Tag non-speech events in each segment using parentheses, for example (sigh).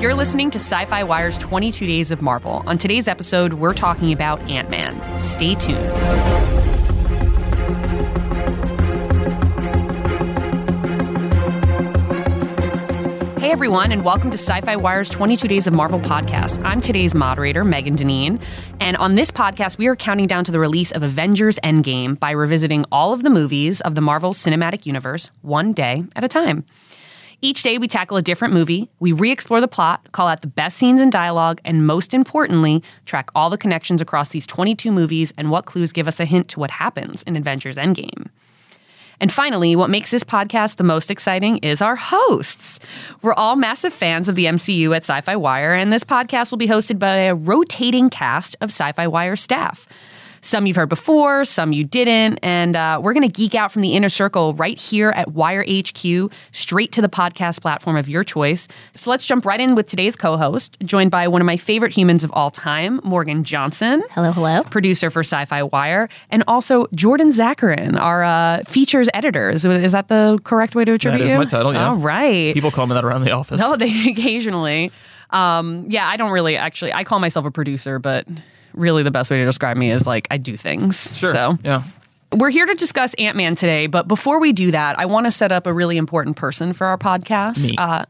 You're listening to Sci Fi Wire's 22 Days of Marvel. On today's episode, we're talking about Ant Man. Stay tuned. Hey everyone, and welcome to Sci Fi Wire's 22 Days of Marvel podcast. I'm today's moderator, Megan Deneen. And on this podcast, we are counting down to the release of Avengers Endgame by revisiting all of the movies of the Marvel Cinematic Universe one day at a time. Each day, we tackle a different movie, we re explore the plot, call out the best scenes and dialogue, and most importantly, track all the connections across these 22 movies and what clues give us a hint to what happens in Avengers Endgame. And finally, what makes this podcast the most exciting is our hosts. We're all massive fans of the MCU at Sci Fi Wire, and this podcast will be hosted by a rotating cast of Sci Fi Wire staff. Some you've heard before, some you didn't, and uh, we're going to geek out from the inner circle right here at Wire HQ, straight to the podcast platform of your choice. So let's jump right in with today's co host, joined by one of my favorite humans of all time, Morgan Johnson. Hello, hello. Producer for Sci Fi Wire, and also Jordan Zakarin, our uh, features editor. Is, is that the correct way to attribute That is you? my title, yeah. All right. People call me that around the office. No, (laughs) they occasionally. Um, yeah, I don't really actually. I call myself a producer, but really the best way to describe me is like I do things. sure. So Yeah. we're here to discuss Ant Man today, but before we do that, I want to set up a really important person for our podcast. Me. Uh,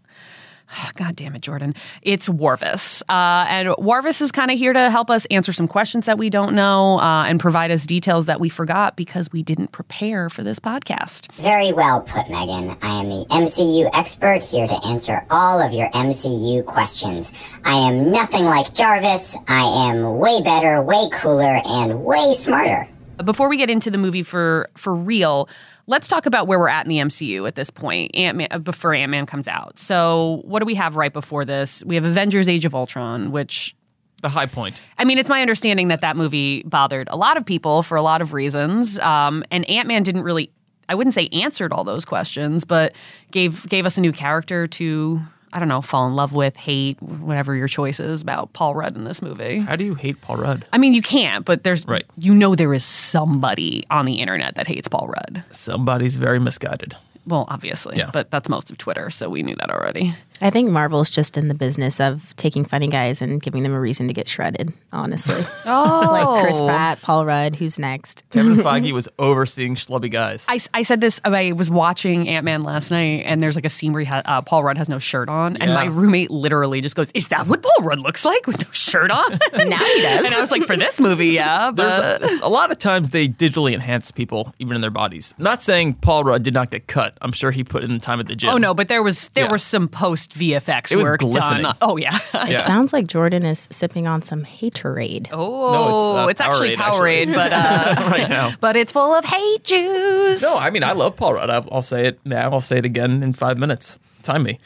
(sighs) God damn it, Jordan. It's Warvis. Uh, and Warvis is kind of here to help us answer some questions that we don't know uh, and provide us details that we forgot because we didn't prepare for this podcast. Very well put, Megan. I am the MCU expert here to answer all of your MCU questions. I am nothing like Jarvis. I am way better, way cooler, and way smarter. Before we get into the movie for for real, let's talk about where we're at in the MCU at this point. Ant Man before Ant Man comes out. So what do we have right before this? We have Avengers: Age of Ultron, which The high point. I mean, it's my understanding that that movie bothered a lot of people for a lot of reasons. Um, and Ant Man didn't really, I wouldn't say answered all those questions, but gave gave us a new character to, I don't know, fall in love with, hate, whatever your choice is about Paul Rudd in this movie. How do you hate Paul Rudd? I mean, you can't, but there's, Right. you know, there is somebody on the internet that hates Paul Rudd. Somebody's very misguided. Well, obviously, Yeah. but that's most of Twitter, so we knew that already. I think Marvel's just in the business of taking funny guys and giving them a reason to get shredded, honestly. Oh, (laughs) (laughs) like Chris Pratt, Paul Rudd, who's next? Kevin (laughs) Feige was overseeing schlubby guys. I, I said this. I was watching Ant Man last night, and there's like a scene where he ha- uh, Paul Rudd has no shirt on, and my roommate literally just goes, "Is that what Paul Rudd looks like with no shirt on?" And now he does. and I was like, "For this movie, yeah." But There's a, a lot of times they digitally enhance people, even in their bodies. Not saying Paul Rudd did not get cut. I'm sure he put in the time at the gym. oh no, but there was there Yeah. was some post VFX It was work glistening. done. Oh yeah. (laughs) Yeah. Sounds like Jordan is sipping on some haterade. oh, uh, it's, actually Powerade, Powerade, but (laughs) uh, right now. but it's full of hate juice. No, I mean I love Paul Rudd. I'll, I'll say it now. I'll say it again in five minutes. Time me.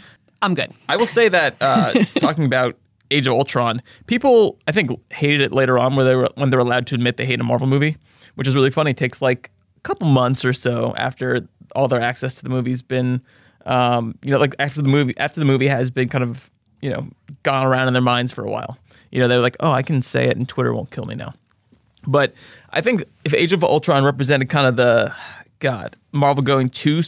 I'm good. I will say that uh, (laughs) talking about Age of Ultron, people I think hated it later on where they were when they were allowed to admit they hate a Marvel movie, which is really funny. It takes like a couple months or so after all their access to the movie's been, um, you know, like after the movie after the movie has been kind of you know gone around in their minds for a while. You know, they're like, oh, I can say it and Twitter won't kill me now. But I think if Age of Ultron represented kind of the God Marvel going too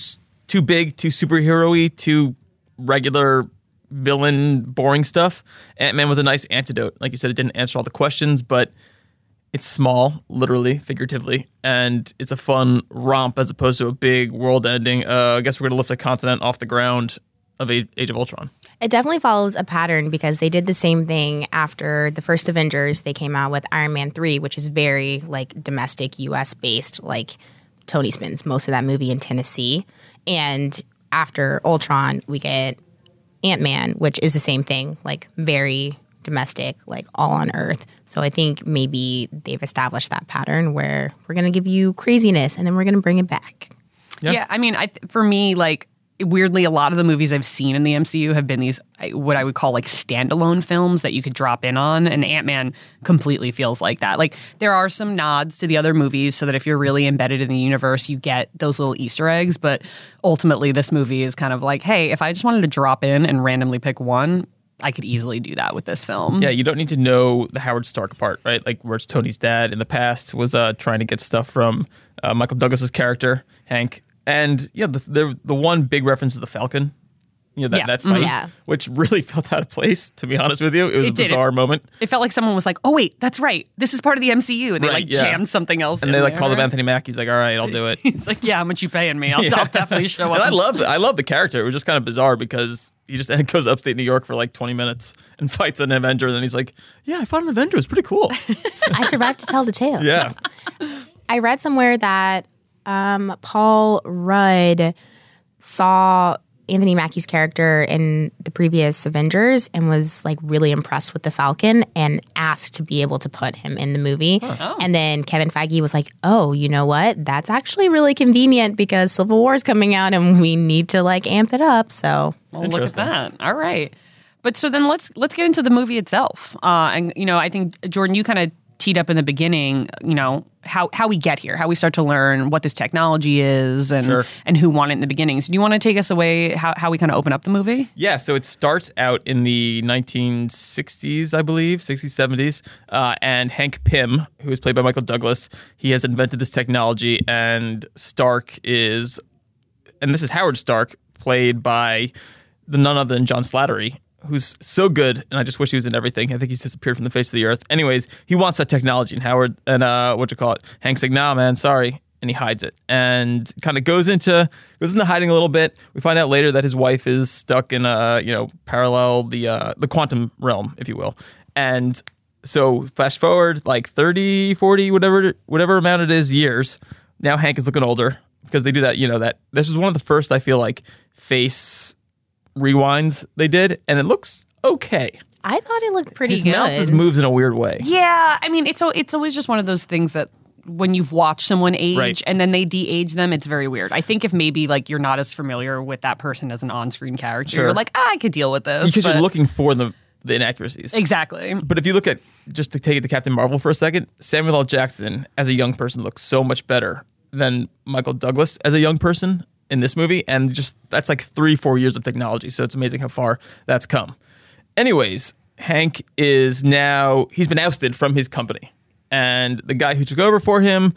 too big, too superhero-y, too regular villain, boring stuff, Ant Man was a nice antidote. Like you said, it didn't answer all the questions, but it's small, literally, figuratively, and it's a fun romp as opposed to a big world-ending. Uh, I guess we're gonna lift a continent off the ground of Age, Age of Ultron. It definitely follows a pattern because they did the same thing after the first Avengers. They came out with Iron Man 3, which is very like domestic US based. Like Tony spends most of that movie in Tennessee. And after Ultron, we get Ant Man, which is the same thing, like very domestic, like all on Earth. So I think maybe they've established that pattern where we're going to give you craziness and then we're going to bring it back. Yeah. Yeah. I mean, I for me, like weirdly, a lot of the movies I've seen in the MCU have been these what I would call like standalone films that you could drop in on, and Ant Man completely feels like that. Like there are some nods to the other movies, so that if you're really embedded in the universe, you get those little Easter eggs. But ultimately, this movie is kind of like, hey, if I just wanted to drop in and randomly pick one. I could easily do that with this film. Yeah, you don't need to know the Howard Stark part, right? Like where it's Tony's dad in the past was uh, trying to get stuff from uh, Michael Douglas's character Hank, and yeah, the, the the one big reference is the Falcon. You know that, Yeah. that fight, Yeah. which really (laughs) felt out of place. To be honest with you, it was It a did. bizarre moment. It felt like someone was like, "Oh wait, that's right. This is part of the MCU," and they Right, like yeah. jammed something else. And in they like there. called him Anthony Mackie. He's like, "All right, I'll do it." (laughs) He's like, "Yeah, how much you paying me? I'll, I'll definitely show (laughs) up." And I love I love the character. It was just kind of bizarre because he just goes upstate New York for like 20 minutes and fights an Avenger, and then he's like, "Yeah, I fought an Avenger. It's pretty cool." I survived to tell the tale. yeah, I read somewhere that um, Paul Rudd saw Anthony Mackie's character in the previous Avengers and was like really impressed with the Falcon and asked to be able to put him in the movie. And then Kevin Feige was like, "Oh, you know what? That's actually really convenient because Civil War is coming out and we need to like amp it up." So Well, look at that. All right. But so then let's let's get into the movie itself. Uh, and you know, I think Jordan, you kind of teed up in the beginning. You know how how we get here, how we start to learn what this technology is, and Sure. and who won it in the beginning. So do you want to take us away how how we kind of open up the movie? yeah. So it starts out in the 1960s, I believe, 60s, 70s, uh, and Hank Pym, who is played by Michael Douglas, he has invented this technology, and Stark is, and this is Howard Stark, played by the none other than John Slattery, who's so good, and I just wish he was in everything. I think he's disappeared from the face of the earth. Anyways, he wants that technology, and Howard and uh, what you call it, Hank's like, nah, man, sorry, and he hides it, and kind of goes into goes into hiding a little bit. We find out later that his wife is stuck in a you know parallel the uh, the quantum realm, if you will, and so flash forward like 30 40 whatever whatever amount it is years now hank is looking older because they do that you know that this is one of the first i feel like face rewinds they did and it looks okay I thought it looked pretty his good. mouth is moves in a weird way Yeah, I mean, it's al- it's always just one of those things that when you've watched someone age Right. and then they de-age them, it's very weird. I think if maybe like you're not as familiar with that person as an on-screen character, Sure. you're like, ah, I could deal with this. because but- you're looking for the the inaccuracies exactly. But if you look at just to take it to Captain Marvel for a second, Samuel L. Jackson as a young person looks so much better than Michael Douglas as a young person in this movie, and just that's like three, four years of technology. So it's amazing how far that's come. Anyways, Hank is now he's been ousted from his company, and the guy who took over for him,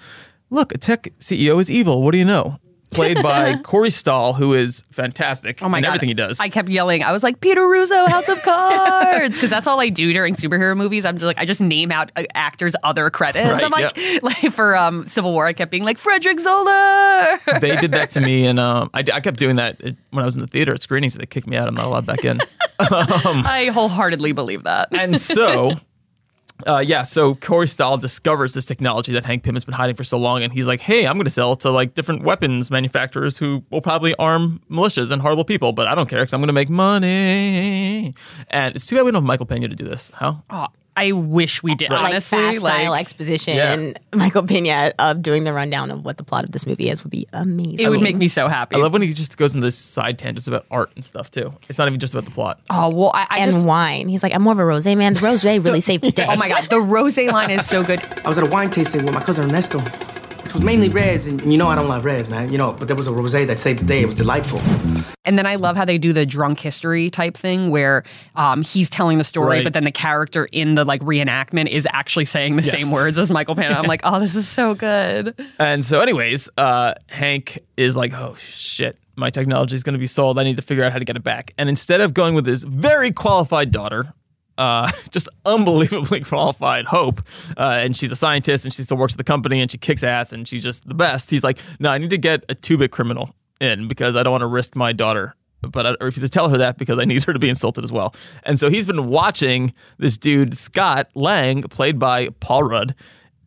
look, a tech CEO is evil. What do you know? Played (laughs) by Corey Stoll, who is fantastic Oh my in god! everything he does. I kept yelling. I was like, Peter Russo, House of Cards, because that's all I do during superhero movies. I'm just like, I just name out uh, actors' other credits. Right, I'm like, (laughs) like for um, Civil War, I kept being like Frederick Zoller. they did that to (laughs) me, and um, I, I kept doing that when I was in the theater at screenings. They kicked me out. I'm not allowed back in. I wholeheartedly believe that. and so, uh, yeah, so Corey Stoll discovers this technology that Hank Pym has been hiding for so long, and he's like, "Hey, I'm going to sell it to like different weapons manufacturers who will probably arm militias and horrible people, but I don't care because I'm going to make money." And it's too bad we don't have Michael Pena to do this. How? Oh, I wish we did. like honestly, fast style exposition. Yeah. Michael Pena of doing the rundown of what the plot of this movie is would be amazing. it would make me so happy. I love when he just goes into this side tangents about art and stuff too. It's not even just about the plot. oh well, I, I and just. wine. He's like, I'm more of a rosé man. The rosé really (laughs) saved the day. Oh my god, the rose line is so good. I was at a wine tasting with my cousin Ernesto, which was mainly reds, and you know I don't like reds, man. You know, but there was a rosé that saved the day. It was delightful. And then I love how they do the drunk history type thing where um, he's telling the story, Right. but then the character in the like reenactment is actually saying the Yes. same words as Michael Pena. I'm like, oh, this is so good. And so, anyways, uh, Hank is like, oh shit, my technology is going to be sold. I need to figure out how to get it back. And instead of going with his very qualified daughter, uh, (laughs) just unbelievably qualified Hope, uh, and she's a scientist and she still works at the company and she kicks ass and she's just the best. He's like, no, I need to get a two bit criminal in because I don't want to risk my daughter. But I refuse to tell her that because I need her to be insulted as well. And so he's been watching this dude, Scott Lang, played by Paul Rudd,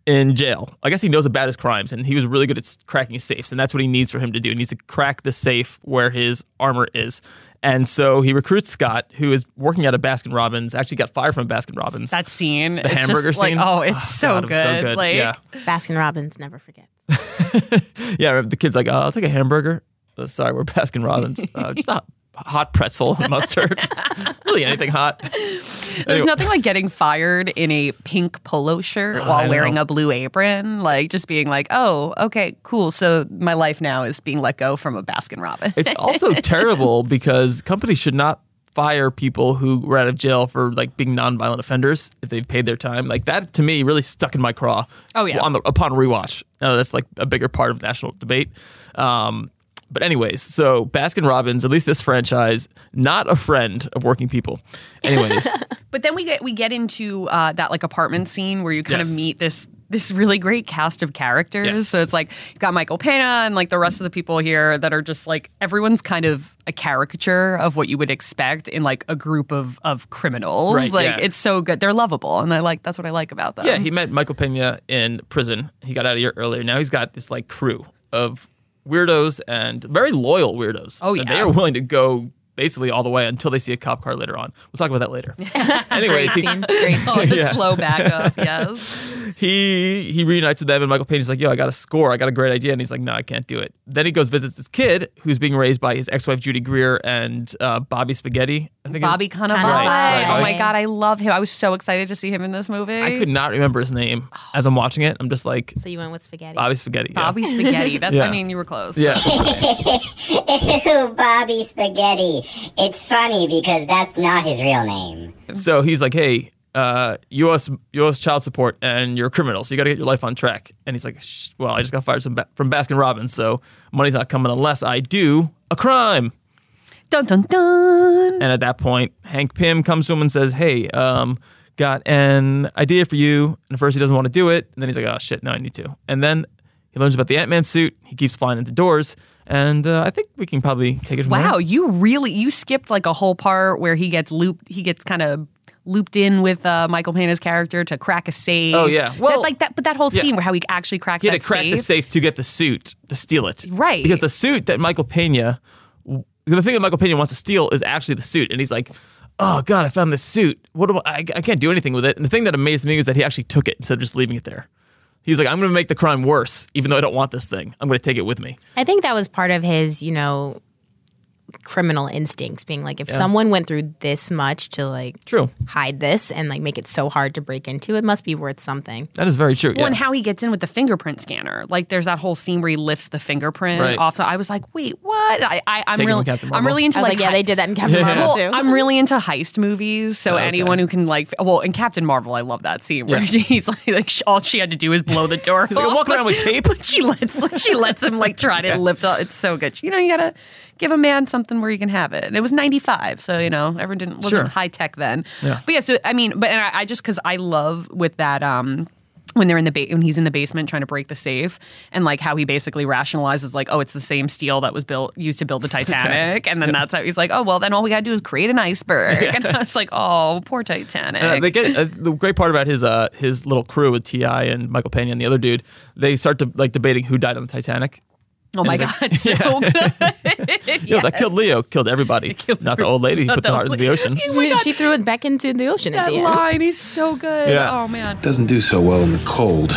in jail. I guess he knows about his crimes, and he was really good at cracking safes, and that's what he needs for him to do. He needs to crack the safe where his armor is. And so he recruits Scott, who is working at a Baskin Robbins. Actually, got fired from Baskin Robbins. That scene, the it's hamburger just like, scene. oh, it's so, God, it was good. Like, yeah, Baskin Robbins never forgets. (laughs) yeah. The kid's like, oh, "I'll take a hamburger." Uh, sorry, we're Baskin Robbins. (laughs) Uh, just a hot pretzel and mustard. (laughs) really anything hot. There's Anyway. nothing like getting fired in a pink polo shirt I while wearing a blue apron. Like just being like, oh, okay, cool. So my life now is being let go from a Baskin Robbins. It's also (laughs) terrible because companies should not fire people who were out of jail for like being nonviolent offenders if they've paid their time. Like that to me really stuck in my craw. Oh, yeah. On the upon rewatch. Now that's like a bigger part of national debate. Um, but anyways, so Baskin Robbins, at least this franchise, not a friend of working people. Anyways, (laughs) But then we get we get into uh, that like apartment scene where you kind Yes. of meet this this really great cast of characters. Yes. So it's like you got Michael Pena and like the rest of the people here that are just like everyone's kind of a caricature of what you would expect in like a group of of criminals. Right, like yeah. it's so good. They're lovable, and I like that's what I like about them. Yeah, he met Michael Pena in prison. He got out of here earlier. Now he's got this like crew of weirdos and very loyal weirdos. Oh, And yeah. they are willing to go basically all the way until they see a cop car later on. We'll talk about that later. (laughs) (laughs) Anyways, he, Great. (laughs) Oh, the Yeah. slow back up. Yes. he he reunites with them, and Michael Pena's like, "Yo, I got a score. I got a great idea." And he's like, "No, I can't do it." Then he goes visits his kid, who's being raised by his ex-wife Judy Greer and uh, Bobby Spaghetti. I think Bobby Cannavale. Right, right, Oh my god, I love him. I was so excited to see him in this movie. I could not remember his name as I'm watching it. I'm just like So you went with spaghetti. Bobby Spaghetti. yeah. Bobby Spaghetti. That's Yeah. I mean, you were close. Yeah. Ew, Bobby Spaghetti. It's funny because that's not his real name. So he's like, "Hey, uh, us, us child support, and you're a criminal, so you got to get your life on track." And he's like, "Well, I just got fired from, ba- from Baskin Robbins, so money's not coming unless I do a crime." Dun dun dun. And at that point, Hank Pym comes to him and says, "Hey, um, got an idea for you." And at first, he doesn't want to do it, and then he's like, "Oh shit, no, I need to." And then he learns about the Ant Man suit. He keeps flying into doors, and uh, I think we can probably take it from Wow, there. you really you skipped like a whole part where he gets looped. He gets kind of looped in with uh, Michael Pena's character to crack a safe. Oh, yeah. That- Well, like that. But that whole yeah. scene where how he actually cracks He had that to crack safe. the safe to get the suit to steal it. Right. Because the suit that Michael Pena, the thing that Michael Pena wants to steal is actually the suit, and he's like, "Oh God, I found this suit. What do I? I, I can't do anything with it." And the thing that amazed me is that he actually took it instead of just leaving it there. He's like, "I'm going to make the crime worse, even though I don't want this thing. I'm going to take it with me." I think that was part of his, you know, criminal instincts being like if someone went through this much to like True. hide this and like make it so hard to break into, it must be worth something. That is very true. Well, yeah. and how he gets in with the fingerprint scanner. Like, there's that whole scene where he lifts the fingerprint Right. off. So I was like, wait, what? I, I, I'm Taking really, I'm really into I was like, like, yeah, they did that in Captain Marvel Well, too. I'm really into heist movies, so Oh, okay. anyone who can like, well, in Captain Marvel, I love that scene where Yeah. (laughs) she's like, like sh- all she had to do is blow the door. (laughs) He's like, I'm walking around with (laughs) tape. she lets she lets him like try to lift up. It's so good. You know, you gotta give a man something where you can have it. And it was '95, so you know, everyone didn't wasn't Sure. high tech then. Yeah. But yeah, so I mean, but and I, I just because I love with that. um when they're in the ba- when he's in the basement trying to break the safe and like how he basically rationalizes like oh it's the same steel that was built used to build the Titanic and then that's how he's like oh well then all we gotta do is create an iceberg (laughs) and I was like oh poor Titanic And, uh, they get uh, the great part about his uh, his little crew with T.I. and Michael Pena and the other dude. They start to like debating who died on the Titanic. Oh my god he's (laughs) so good (laughs) Yo, that killed Leo, killed everybody. (laughs) Not the old lady who Not put the the heart in the ocean. Oh she, God. she threw it back into the ocean at that the end. line he's so good Yeah. oh man Doesn't do so well in the cold.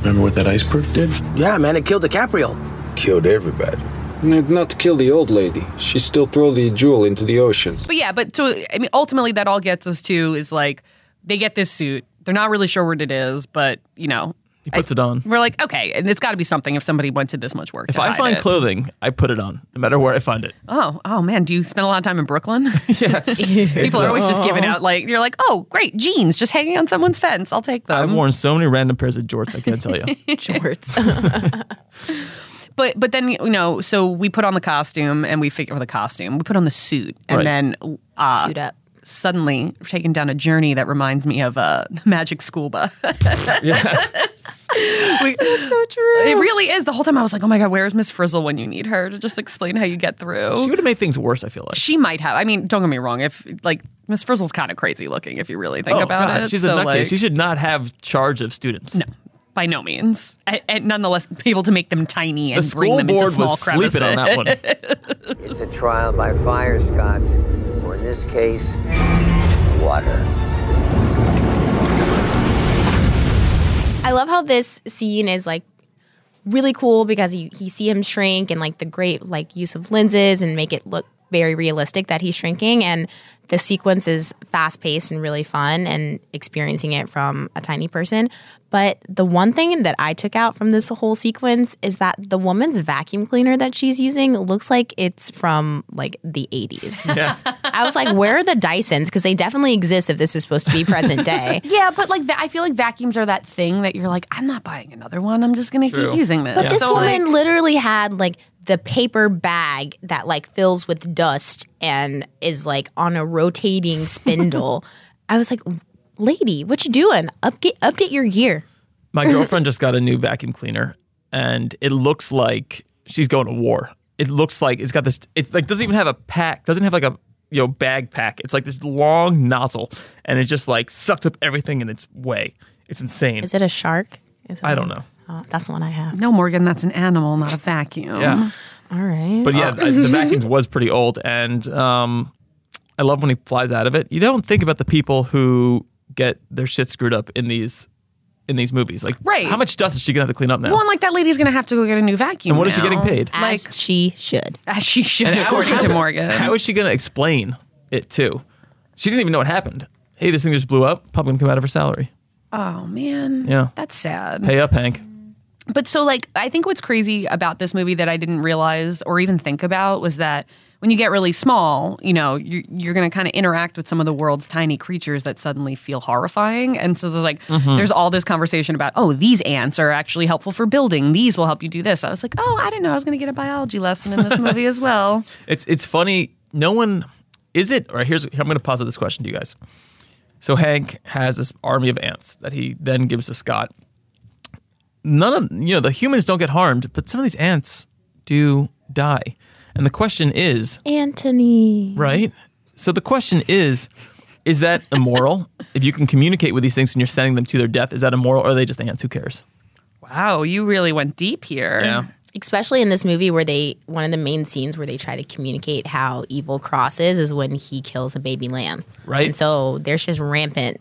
Remember what that iceberg did? Yeah, man, it killed DiCaprio. Killed everybody. Not not to kill the old lady. She still throw the jewel into the oceans. But yeah, but so I mean, ultimately, that all gets us to is like they get this suit. They're not really sure what it is, but you know, He puts it on. we're like, okay, and it's got to be something if somebody went to this much work. If to I hide find it. clothing, I put it on, no matter where I find it. oh, oh man, do you spend a lot of time in Brooklyn? (laughs) (laughs) yeah, people are always just giving out like you're like, oh, great jeans, just hanging on someone's fence. I'll take them. I've worn so many random pairs of jorts, I can't tell you. (laughs) Shorts. but but then you know, so we put on the costume and we figure or the costume, we put on the suit, and Right. then uh, Suit up. Suddenly taken down a journey that reminds me of uh, (laughs) Magic School Bus. yeah. (laughs) We- so true. It really is. The whole time I was like, oh my God, where's Miss Frizzle when you need her to just explain how you get through? She She, would have made things worse, I feel like. She might have. I mean, don't get me wrong. If like Miss Frizzle's kind of crazy looking, if you really think oh, about God, it. she's so, a nutcase. like, she should not have charge of students. No. By no means. And, and nonetheless, be able to make them tiny and The bring them into board small was crevices. sleeping on that one. (laughs) It's a trial by fire, Scott, or in this case, water. I love how this scene is like really cool because you, you see him shrink and like the great like use of lenses and make it look very realistic that he's shrinking and the sequence is fast paced and really fun and experiencing it from a tiny person. But the one thing that I took out from this whole sequence is that the woman's vacuum cleaner that she's using looks like it's from like the 80s. (laughs) Yeah. I was like, where are the Dysons? Because they definitely exist if this is supposed to be present day. (laughs) Yeah, but like I feel like vacuums are that thing that you're like, I'm not buying another one. I'm just gonna True. keep using this. But this So, woman like- literally had like the paper bag that like fills with dust and is like on a rotating (laughs) spindle. I was like, lady, what you doing? Update update your gear. My (laughs) girlfriend just got a new vacuum cleaner, and it looks like she's going to war. It looks like it's got this. It like doesn't even have a pack. Doesn't have like a you know bag pack. It's like this long nozzle, and it just like sucks up everything in its way. It's insane. Is it a shark? Is it I don't know. Oh, that's the one I have. no, Morgan, that's an animal, not a vacuum. Yeah, All right. but yeah, the, (laughs) the vacuum was pretty old, and um, I love when he flies out of it. You don't think about the people who get their shit screwed up in these in these movies. Like, Right. How much dust is she gonna have to clean up now? Well, and like that lady's gonna have to go get a new vacuum. And what is she now. getting paid? As Like she should. as she should, And how- according how- to Morgan. How is she going to explain it too? She didn't even know what happened. Hey, this thing just blew up. Probably going to come out of her salary. oh man, Yeah. that's sad. Pay up, Hank. But so, like, I think what's crazy about this movie that I didn't realize or even think about was that when you get really small, you know, you're, you're going to kind of interact with some of the world's tiny creatures that suddenly feel horrifying. And so there's like, mm-hmm. there's all this conversation about, oh, these ants are actually helpful for building. These will help you do this. I was like, oh, I didn't know I was going to get a biology lesson in this (laughs) movie as well. It's it's funny. No one is it. Or here's I'm going to posit this question to you guys. So Hank has this army of ants that he then gives to Scott. None of you know the humans don't get harmed, but some of these ants do die. And the question is, Anthony. right? So the question is, is that immoral? (laughs) if you can communicate with these things and you're sending them to their death, is that immoral or are they just ants? Who cares? Wow, you really went deep here. Yeah. Especially in this movie where they one of the main scenes where they try to communicate how evil Cross is is when he kills a baby lamb. Right. And so there's just rampant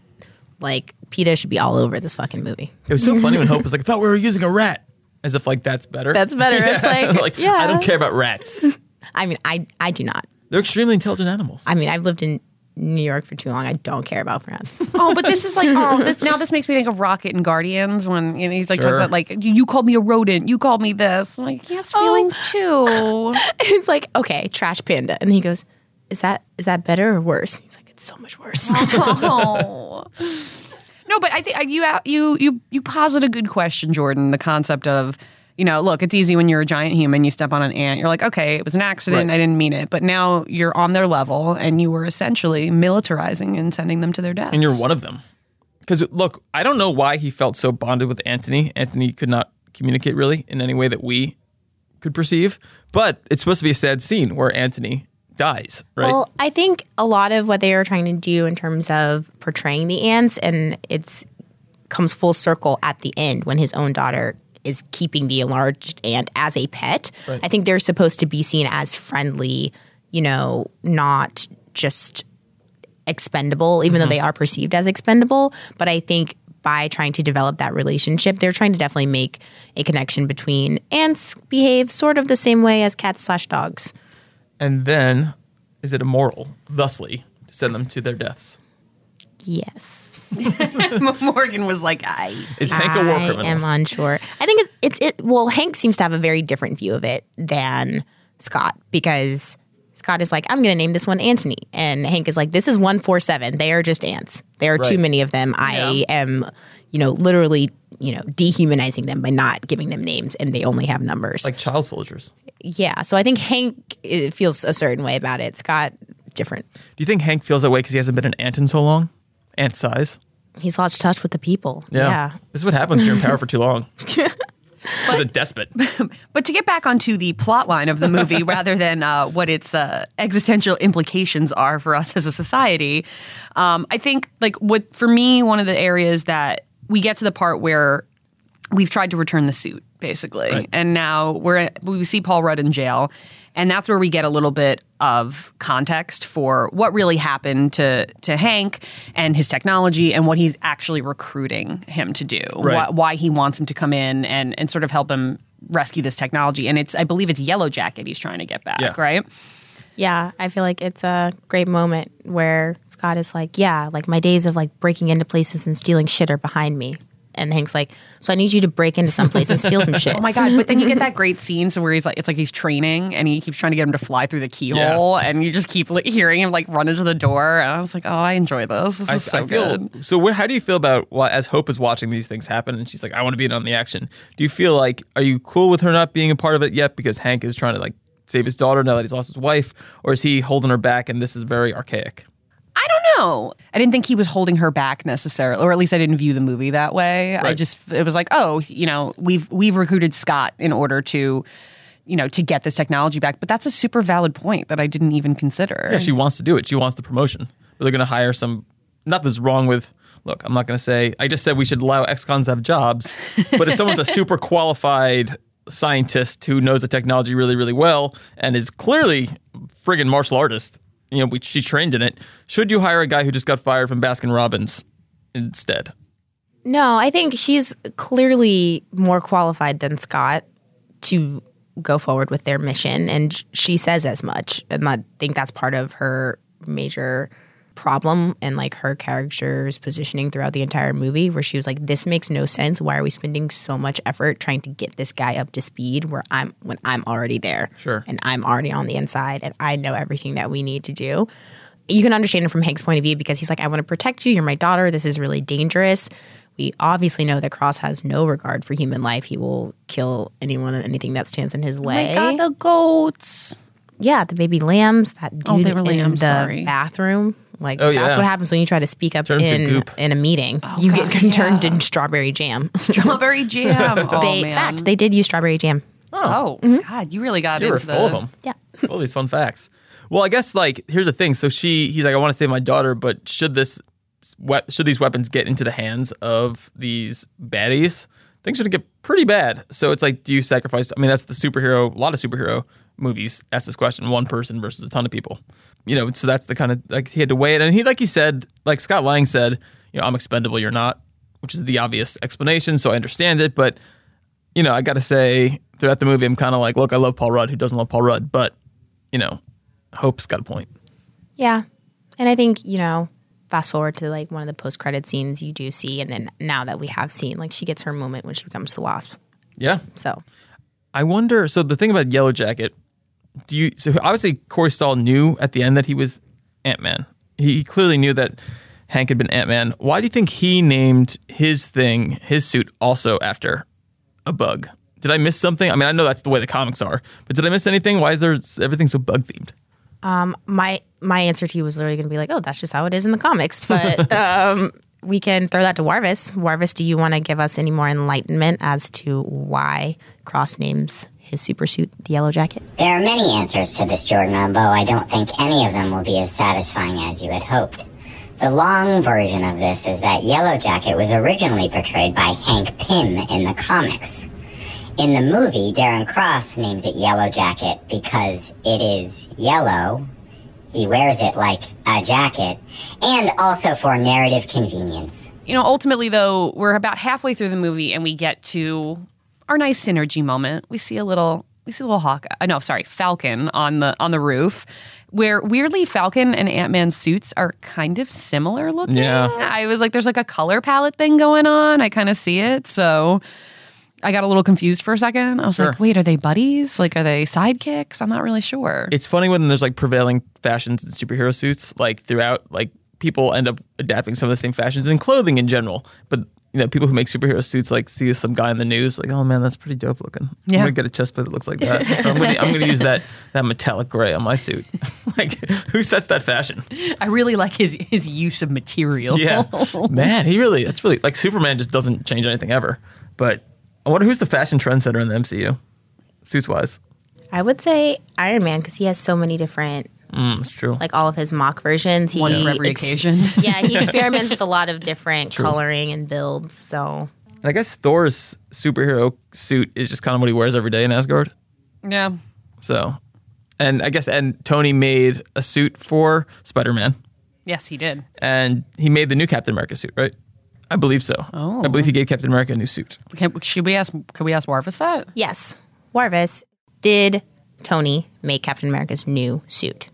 like PETA should be all over this fucking movie. It was so funny when (laughs) Hope was like, I thought we were using a rat. As if like that's better. That's better. It's (laughs) like, yeah. I don't care about rats. (laughs) I mean, I I do not. They're extremely intelligent animals. I mean, I've lived in New York for too long. I don't care about rats. Oh, but this is like oh, this, now this makes me think of Rocket and Guardians when you know, he's like talking about like you, you called me a rodent, you called me this. I'm like he has oh. feelings too. it's like, okay, trash panda. And he goes, Is that is that better or worse? He's like, It's so much worse. oh. (laughs) No, but I think you you you you posit a good question, Jordan. The concept of you know, look, it's easy when you're a giant human, you step on an ant, you're like, okay, it was an accident, Right. I didn't mean it. But now you're on their level and you were essentially militarizing and sending them to their death. and you're one of them. Because look, I don't know why he felt so bonded with Anthony. Anthony could not communicate really in any way that we could perceive. But it's supposed to be a sad scene where Anthony dies, right? Well, I think a lot of what they are trying to do in terms of portraying the ants, and it's comes full circle at the end when his own daughter is keeping the enlarged ant as a pet. Right. I think they're supposed to be seen as friendly, you know, not just expendable, even though mm-hmm. they are perceived as expendable. But I think by trying to develop that relationship, they're trying to definitely make a connection between ants behave sort of the same way as cats slash dogs. And then, is it immoral, thusly, to send them to their deaths? Yes. (laughs) Morgan was like, I Is Hank a war criminal? I am unsure. I think it's, it's it. Well, Hank seems to have a very different view of it than Scott because Scott is like, I'm going to name this one Antony, and Hank is like, this is one four seven. They are just ants. There are too many of them. I am, you know, literally, you know, dehumanizing them by not giving them names, and they only have numbers. like child soldiers. yeah. So I think Hank uh, feels a certain way about it. Scott different. Do you think Hank feels that way because he hasn't been an ant in so long? Ant size. He's lost touch with the people. yeah. This is what happens when you're in power for too long. (laughs) He's a despot. (laughs) But to get back onto the plot line of the movie (laughs) rather than uh, what its uh, existential implications are for us as a society, um, I think like what for me one of the areas that we get to the part where we've tried to return the suit basically, Right. and now we're we see Paul Rudd in jail, and that's where we get a little bit of context for what really happened to to Hank and his technology and what he's actually recruiting him to do, Right. why, why he wants him to come in and and sort of help him rescue this technology. And it's, I believe it's Yellow Jacket he's trying to get back, Yeah. right? Yeah, I feel like it's a great moment where Scott is like, "Yeah, like my days of like breaking into places and stealing shit are behind me." And Hank's like, "So I need you to break into some place and steal some (laughs) shit." Oh my god! But then you get that great scene, so where he's like, it's like he's training, and he keeps trying to get him to fly through the keyhole, and you just keep like, hearing him like run into the door, and I was like, oh, I enjoy this. This is so feel, good. So, wh- how do you feel about well, as Hope is watching these things happen, and she's like, "I want to be in on the action." Do you feel like are you cool with her not being a part of it yet because Hank is trying to like save his daughter now that he's lost his wife, or is he holding her back and this is very archaic? I don't know. I didn't think he was holding her back necessarily, or at least I didn't view the movie that way. I just it was like, oh, you know, we've we've recruited Scott in order to, you know, to get this technology back. But that's a super valid point that I didn't even consider. Yeah, she wants to do it. She wants the promotion, but they're going to hire some. nothing's wrong with. Look, I'm not going to say. I just said we should allow ex-cons to have jobs, but if someone's a super qualified scientist who knows the technology really, really well and is clearly friggin' martial artist, you know, we, she trained in it. Should you hire a guy who just got fired from Baskin Robbins instead? No, I think she's clearly more qualified than Scott to go forward with their mission, and she says as much. And I think that's part of her major problem and like her character's positioning throughout the entire movie, where she was like, "This makes no sense. Why are we spending so much effort trying to get this guy up to speed where I'm when I'm already there, Sure. and I'm already on the inside, and I know everything that we need to do." you can understand it from Hank's point of view because he's like, I want to protect you. You're my daughter. This is really dangerous. We obviously know that Cross has no regard for human life. He will kill anyone and anything that stands in his Oh way. my god, the goats. yeah, the baby lambs, that dude Oh, they were in lambs, the sorry. bathroom. Like Oh, that's yeah. what happens when you try to speak up Turns in in a meeting. Oh, you God, get turned into strawberry jam. (laughs) Strawberry jam. (laughs) oh, they man. fact they did use strawberry jam. Oh, oh mm-hmm. God, you really got You were full the. of them. Yeah. all these fun facts. Well, I guess like here's the thing. So she, he's like, I want to save my daughter, but should this, we- should these weapons get into the hands of these baddies, things are gonna get pretty bad. So it's like, do you sacrifice? I mean, that's the superhero. A lot of superhero movies ask this question: one person versus a ton of people. You know, so that's the kind of like he had to weigh it, and he, like he said, like Scott Lang said, you know, I'm expendable, you're not, which is the obvious explanation. So I understand it, but you know, I got to say, throughout the movie, I'm kind of like, look, I love Paul Rudd. Who doesn't love Paul Rudd? But, you know, Hope's got a point. Yeah. And I think, you know, fast forward to like one of the post credit scenes you do see and then now that we have seen, like she gets her moment when she becomes the wasp. Yeah. So I wonder. So the thing about Yellow Jacket, do you? So obviously Corey Stoll knew at the end that he was Ant Man. He clearly knew that Hank had been Ant Man. Why do you think he named his thing, his suit, also after a bug? Did I miss something? I mean, I know that's the way the comics are, but did I miss anything? Why is there everything so bug themed? my my answer to you was literally going to be like, oh, that's just how it is in the comics. But (laughs) um, we can throw that to Warvis. Warvis, do you want to give us any more enlightenment as to why Cross names his super suit the Yellow Jacket? There are many answers to this, Jordan, although I don't think any of them will be as satisfying as you had hoped. The long version of this is that Yellow Jacket was originally portrayed by Hank Pym in the comics. In the movie, Darren Cross names it Yellow Jacket because it is yellow. He wears it like a jacket, and also for narrative convenience. You know, ultimately though, we're about halfway through the movie and we get to our nice synergy moment. We see a little we see a little hawk uh, no, sorry, Falcon on the on the roof. Where weirdly Falcon and ant-man suits are kind of similar looking. Yeah. I was like, there's like a color palette thing going on. I kind of see it. So I got a little confused for a second. I was Sure. like, wait, are they buddies? Like, are they sidekicks? I'm not really sure. it's funny when there's like prevailing fashions in superhero suits like throughout like people end up adapting some of the same fashions in clothing in general but you know people who make superhero suits like see some guy in the news like oh man that's pretty dope looking. Yeah. i'm gonna get a chest plate that looks like that. I'm, gonna, I'm gonna use that that metallic gray on my suit. (laughs) Like who sets that fashion? I really like his his use of material. yeah. Man he really that's really like superman just doesn't change anything ever. But i wonder who's the fashion trendsetter in the mcu suits wise I would say Iron Man because he has so many different, mm, that's true like all of his mock versions. He One for every ex- occasion. (laughs) yeah, he experiments with a lot of different coloring and builds. So and i guess thor's superhero suit is just kind of what he wears every day in asgard yeah. So, and I guess, and Tony made a suit for Spider Man, Yes, he did. and he made the new Captain America suit, right? I believe so. Oh. I believe he gave Captain America a new suit. Can, should we ask? Could we ask Warvis that? Yes. Warvis, did Tony make Captain America's new suit?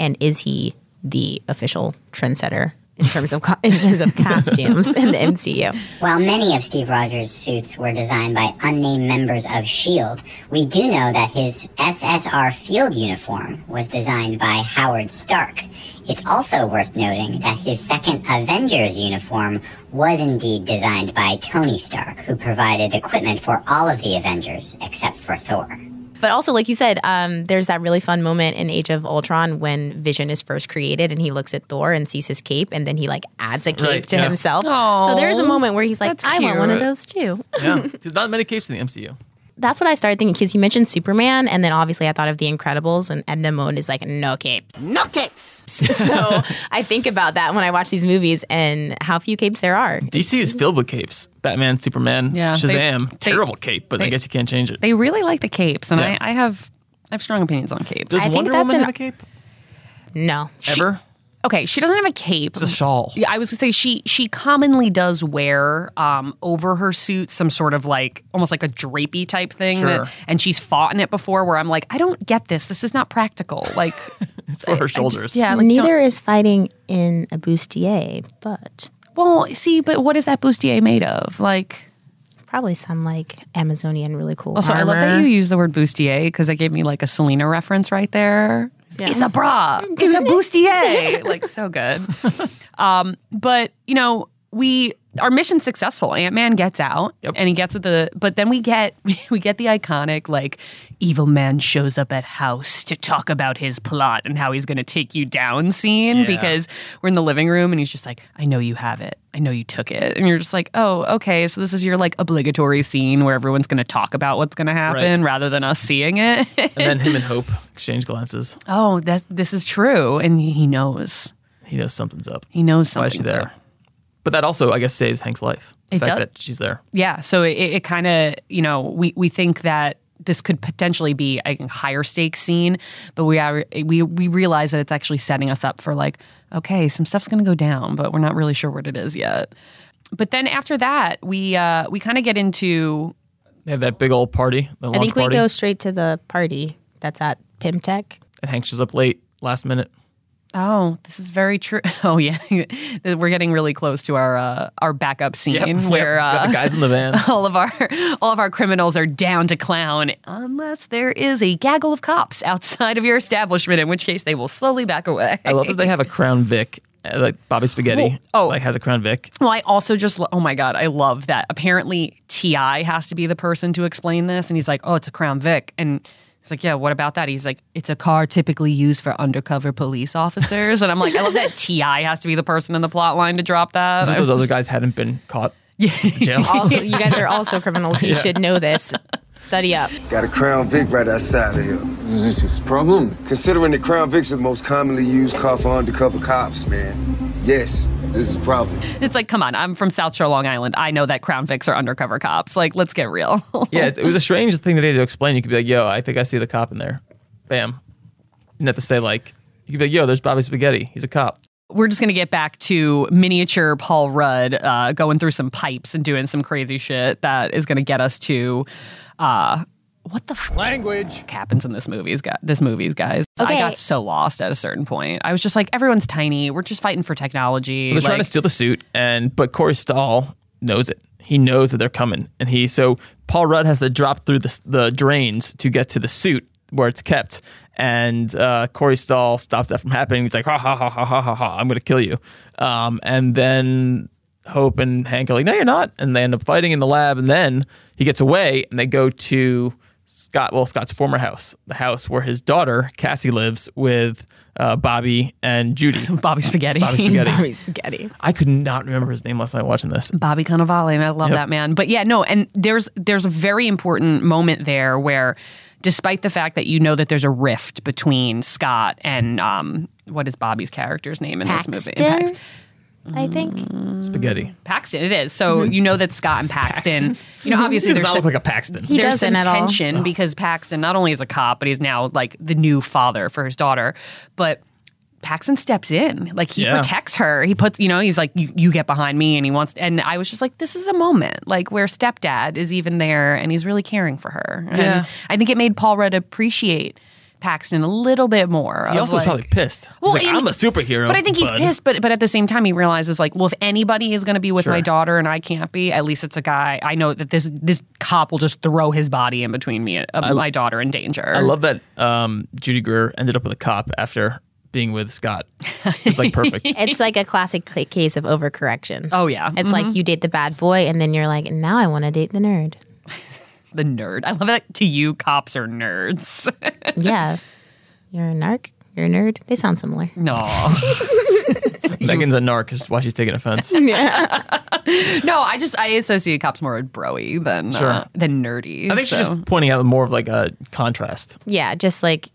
And is he the official trendsetter in terms of in terms of costumes in the MCU? While many of Steve Rogers' suits were designed by unnamed members of S.H.I.E.L.D., we do know that his SSR field uniform was designed by Howard Stark. It's also worth noting that his second Avengers uniform was indeed designed by Tony Stark, who provided equipment for all of the Avengers except for Thor. But also, like you said, um, there's that really fun moment in Age of Ultron when Vision is first created and he looks at Thor and sees his cape and then he like adds a cape Right, to yeah. himself. Aw, so there is a moment where he's like, that's I want one of those too. Yeah, (laughs) there's not many capes in the MCU. That's what I started thinking because you mentioned Superman and then obviously I thought of The Incredibles and Edna Mode is like, no cape. No capes! (laughs) so I think about that when I watch these movies and how few capes there are. DC is filled with capes. Batman, Superman, Yeah, Shazam. they- terrible cape, but I guess you can't change it. They really like the capes, and Yeah. I, I have I have strong opinions on capes. Does I think Wonder that's Woman an- have a cape? No. Ever? okay, she doesn't have a cape. It's a shawl. Yeah, I was gonna say she she commonly does wear um, over her suit some sort of like almost like a drapey type thing, Sure. that- and she's fought in it before. Where I'm like, I don't get this. This is not practical. Like, (laughs) It's for her I just- shoulders. yeah, like, don't- Neither is fighting in a bustier, but Well, see, but what is that bustier made of? Like, probably some like Amazonian really cool. also, I love that you use the word bustier because that gave me like a Selena reference right there. It's a bra. It's a bustier. (laughs) like so good. Um, but you know, we our mission's successful. Ant Man gets out, Yep. and he gets with the. But then we get (laughs) we get the iconic like evil man shows up at house to talk about his plot and how he's going to take you down scene Yeah. because we're in the living room and he's just like, I know you have it. I know you took it, and you're just like, oh, okay. So this is your like obligatory scene where everyone's going to talk about what's going to happen rather than us seeing it. And then him and Hope (laughs) exchange glances. oh, that this is true, and he knows. He knows something's up. He knows Why is she there? up. But that also, I guess, saves Hank's life. The It fact does. that she's there. Yeah. So it, it kind of, you know, we, we think that this could potentially be a higher stakes scene, but we are we we realize that it's actually setting us up for like, okay, some stuff's going to go down, but we're not really sure what it is yet. But then after that, we uh, we kind of get into They have that big old party, the I launch think we party. go straight to the party that's at Pym Tech. and Hank shows up late, last minute. Oh, this is very true. (laughs) Oh yeah, (laughs) we're getting really close to our uh, our backup scene Yep, where yep. Uh, the guys in the van. (laughs) all of our all of our criminals are down to clown unless there is a gaggle of cops outside of your establishment in which case they will slowly back away I love that they have a Crown Vic, uh, like Bobby Spaghetti. Well, oh. like has a Crown Vic. well i also just lo- oh my god i love that apparently T.I. has to be the person to explain this and he's like oh it's a crown vic and He's like, yeah, what about that? He's like, it's a car typically used for undercover police officers. And I'm like, I love that T.I. has to be the person in the plot line to drop that. As if those was other guys hadn't been caught Yeah. jail. Also, you guys are also criminals. You should know this. Study up. Got a Crown Vic right outside of here. Is this his problem? Considering the Crown Vic's are the most commonly used car for undercover cops, man. Yes, this is a problem. It's like, come on, I'm from South Shore, Long Island. I know that Crown Vics are undercover cops. Like, let's get real. (laughs) yeah, it, it was a strange thing that they had to explain. You could be like, yo, I think I see the cop in there. Bam. You didn't have to say, like, you could be like, yo, there's Bobby Spaghetti. He's a cop. We're just going to get back to miniature Paul Rudd uh, going through some pipes and doing some crazy shit that is going to get us to. Uh, what the f- Language. happens in this movie's guys? This movie's guys. I got so lost at a certain point. I was just like, everyone's tiny. We're just fighting for technology. They're trying to steal the suit, and but Corey Stoll knows it. He knows that they're coming, and he so Paul Rudd has to drop through the the drains to get to the suit where it's kept, and uh, Corey Stoll stops that from happening. He's like, ha ha ha ha ha ha ha, I'm gonna kill you, um, and then Hope and Hank are like, no, you're not, and they end up fighting in the lab, and then he gets away, and they go to Scott, well, Scott's former house, the house where his daughter Cassie lives with uh, Bobby and Judy. (laughs) Bobby Spaghetti. Bobby Spaghetti. Bobby Spaghetti. I could not remember his name last night watching this. Bobby Cannavale. I love Yep. that man. But yeah, no, and there's there's a very important moment there where despite the fact that you know that there's a rift between Scott and um what is Bobby's character's name in this movie? Paxton, I think. Spaghetti. Paxton, it is. So mm-hmm. you know that Scott and Paxton, you know, obviously He does there's not some, look like a Paxton. He there's doesn't some at all. tension Oh. because Paxton not only is a cop, but he's now like the new father for his daughter. But Paxton steps in. Like he Yeah. protects her. He puts, you know, he's like, you, you get behind me, and he wants. And I was just like, this is a moment, like where stepdad is even there, and he's really caring for her. And Yeah. I think it made Paul Rudd appreciate Paxton a little bit more. He of, also was probably pissed. Well, like, and- I'm a superhero. But I think he's bud." pissed. But but at the same time, he realizes like, well, if anybody is going to be with my daughter and I can't be, at least it's a guy. I know that this this cop will just throw his body in between me and my daughter in danger. I love that um, Judy Greer ended up with a cop after being with Scott. It's like perfect. (laughs) It's like a classic case of overcorrection. Oh yeah, It's like you date the bad boy, and then you're like, now I want to date the nerd. The nerd. I love that. To you, cops are nerds. (laughs) yeah. You're a narc. You're a nerd. They sound similar. no, (laughs) Megan's a narc is why she's taking offense. (laughs) yeah. no. I just I associate cops more with broy than uh, than nerdy. I think she's just pointing out more of like a contrast. Yeah, just like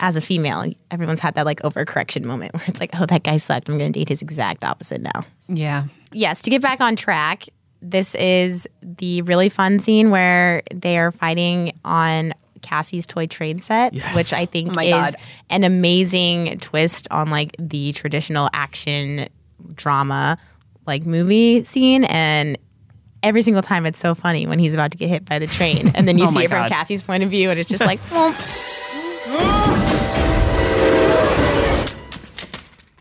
as a female, everyone's had that like overcorrection moment where it's like, oh, that guy sucked. I'm going to date his exact opposite now. yeah. Yes, to get back on track, this is the really fun scene where they are fighting on Cassie's toy train set, Yes. which I think Oh my is God. an amazing twist on like the traditional action drama like movie scene and every single time it's so funny when he's about to get hit by the train and then you (laughs) Oh see my it from Cassie's point of view and it's just like (laughs)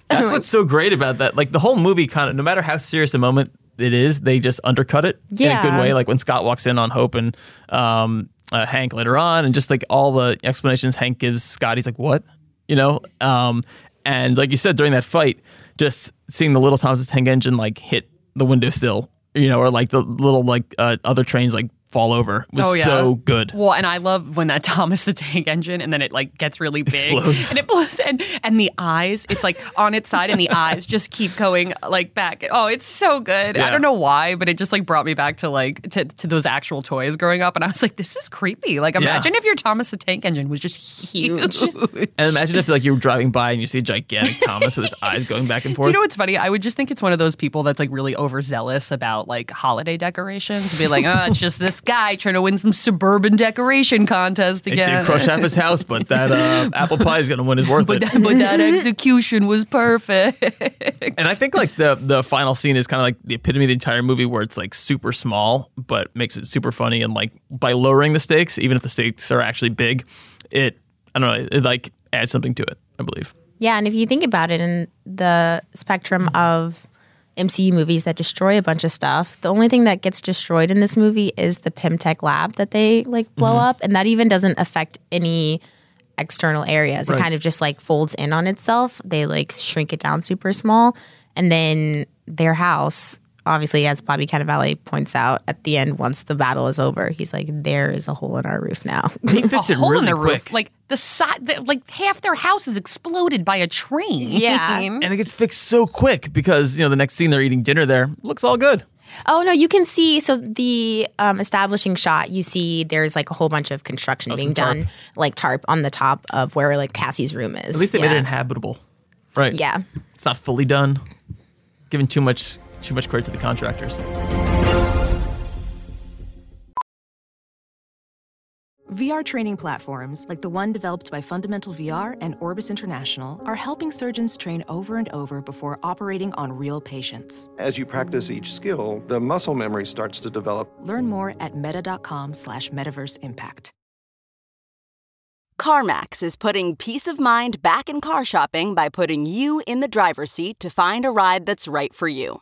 That's what's so great about that. Like the whole movie kind of no matter how serious the moment it is, they just undercut it in a good way. Like when Scott walks in on Hope and um, uh, Hank later on, and just like all the explanations Hank gives Scott, he's like, "What?" You know. Um, and like you said during that fight, just seeing the little Thomas Tank Engine like hit the windowsill, you know, or like the little like uh, other trains like fall over was Oh, yeah. so good. Well, and I love when that (laughs) Thomas the Tank Engine and then it like gets really big Explodes. and it blows and and the eyes, it's like on its side and the eyes just keep going like back. Oh, it's so good. I don't know why, but it just like brought me back to like to, to those actual toys growing up and I was like, this is creepy. Like imagine if your Thomas the Tank Engine was just huge. (laughs) And imagine if like you were driving by and you see a gigantic Thomas with his (laughs) eyes going back and forth. Do you know what's funny? I would just think it's one of those people that's like really overzealous about like holiday decorations. Be like, oh, it's just this guy trying to win some suburban decoration contest it again. did crush half his house, but that uh, (laughs) apple pie is going to win his worth but it. that, but that execution was perfect. And I think like the the final scene is kind of like the epitome of the entire movie, where it's like super small but makes it super funny, and like by lowering the stakes, even if the stakes are actually big, it I don't know, it like adds something to it. I believe. Yeah, and if you think about it in the spectrum of MCU movies that destroy a bunch of stuff, the only thing that gets destroyed in this movie is the Pym Tech lab that they like blow Mm-hmm. up, and that even doesn't affect any external areas. It kind of just like folds in on itself. They like shrink it down super small, and then their house. Obviously, as Bobby Cannavale points out at the end, once the battle is over, he's like, "There is a hole in our roof now." (laughs) He fits a it hole really in the quick, roof, like the side, the, like half their house is exploded by a train. Yeah. (laughs) and it gets fixed so quick because you know the next scene they're eating dinner there looks all good. Oh no, you can see so the um, establishing shot. You see, there's like a whole bunch of construction being tarp. done, like tarp on the top of where like Cassie's room is. At least they yeah. made it inhabitable, right? Yeah, it's not fully done. Given too much too much credit to the contractors. VR training platforms, like the one developed by Fundamental VR and Orbis International, are helping surgeons train over and over before operating on real patients. As you practice each skill, the muscle memory starts to develop. Learn more at meta.com slash metaverse impact. CarMax is putting peace of mind back in car shopping by putting you in the driver's seat to find a ride that's right for you.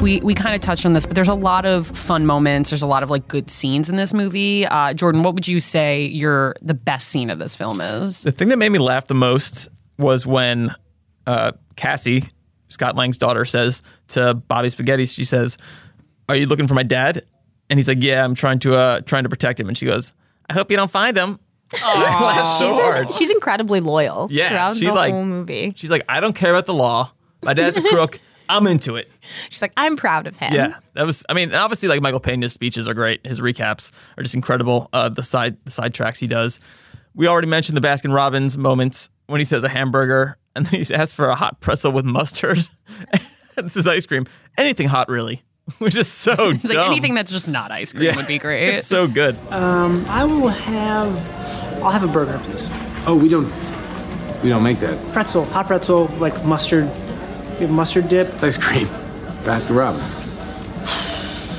We we kind of touched on this, but there's a lot of fun moments. There's a lot of like good scenes in this movie. Uh, Jordan, what would you say your the best scene of this film is? The thing that made me laugh the most was when uh, Cassie, Scott Lang's daughter, says to Bobby Spaghetti, she says, "Are you looking for my dad?" And he's like, "Yeah, I'm trying to uh, trying to protect him." And she goes, "I hope you don't find him." (laughs) And so she's, hard. she's incredibly loyal Yeah, throughout she the like whole movie. She's like, "I don't care about the law. My dad's a crook. (laughs) I'm into it. She's like, I'm proud of him. Yeah, that was. I mean, obviously, like Michael Pena's speeches are great. His recaps are just incredible. Uh, the side the side tracks he does. We already mentioned the Baskin Robbins moments when he says a hamburger and then he asks for a hot pretzel with mustard. (laughs) this is ice cream. Anything hot, really. (laughs) Which is so (laughs) It's like anything that's just not ice cream Yeah. would be great. It's so good. Um, I will have. I'll have a burger, please. Oh, we don't. We don't make that. Pretzel, hot pretzel, like mustard. You have mustard dip. It's ice cream. Baskin Robbins.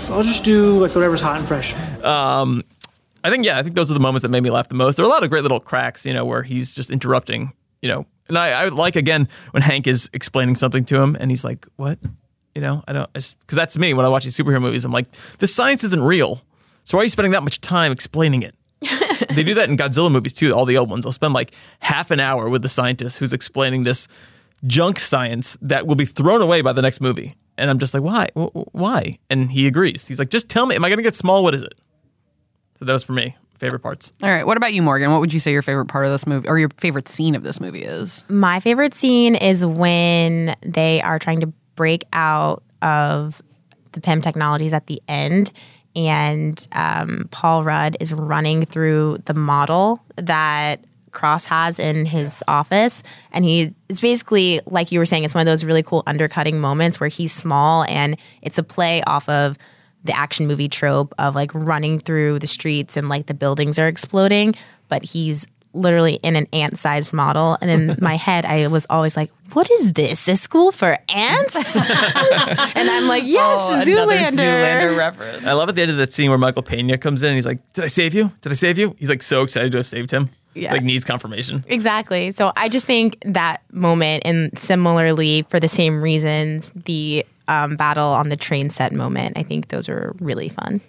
I'll just do like whatever's hot and fresh. Um, I think yeah, I think those are the moments that made me laugh the most. There are a lot of great little cracks, you know, where he's just interrupting, you know. And I, I like again when Hank is explaining something to him, and he's like, "What?" You know, I don't because that's me when I watch these superhero movies. I'm like, the science isn't real, so why are you spending that much time explaining it? (laughs) they do that in Godzilla movies too. All the old ones, they'll spend like half an hour with the scientist who's explaining this junk science that will be thrown away by the next movie. And I'm just like, why? Wh- wh- Why? And he agrees. He's like, just tell me, am I going to get small? What is it? So that was for me. Favorite parts. All right. What about you, Morgan? What would you say your favorite part of this movie or your favorite scene of this movie is? My favorite scene is when they are trying to break out of the Pym technologies at the end, and um, Paul Rudd is running through the model that Cross has in his office. And he it's basically, like you were saying, it's one of those really cool undercutting moments where he's small and it's a play off of the action movie trope of like running through the streets and like the buildings are exploding, but he's literally in an ant sized model. And in (laughs) my head, I was always like, what is this? This school for ants? (laughs) and I'm like, yes, Oh, Zoolander. Zoolander reference. I love at the end of that scene where Michael Pena comes in and he's like, Did I save you? Did I save you? He's like so excited to have saved him. Yeah. Like needs confirmation. Exactly. So I just think that moment, and similarly for the same reasons, the um, battle on the train set moment, I think those are really fun.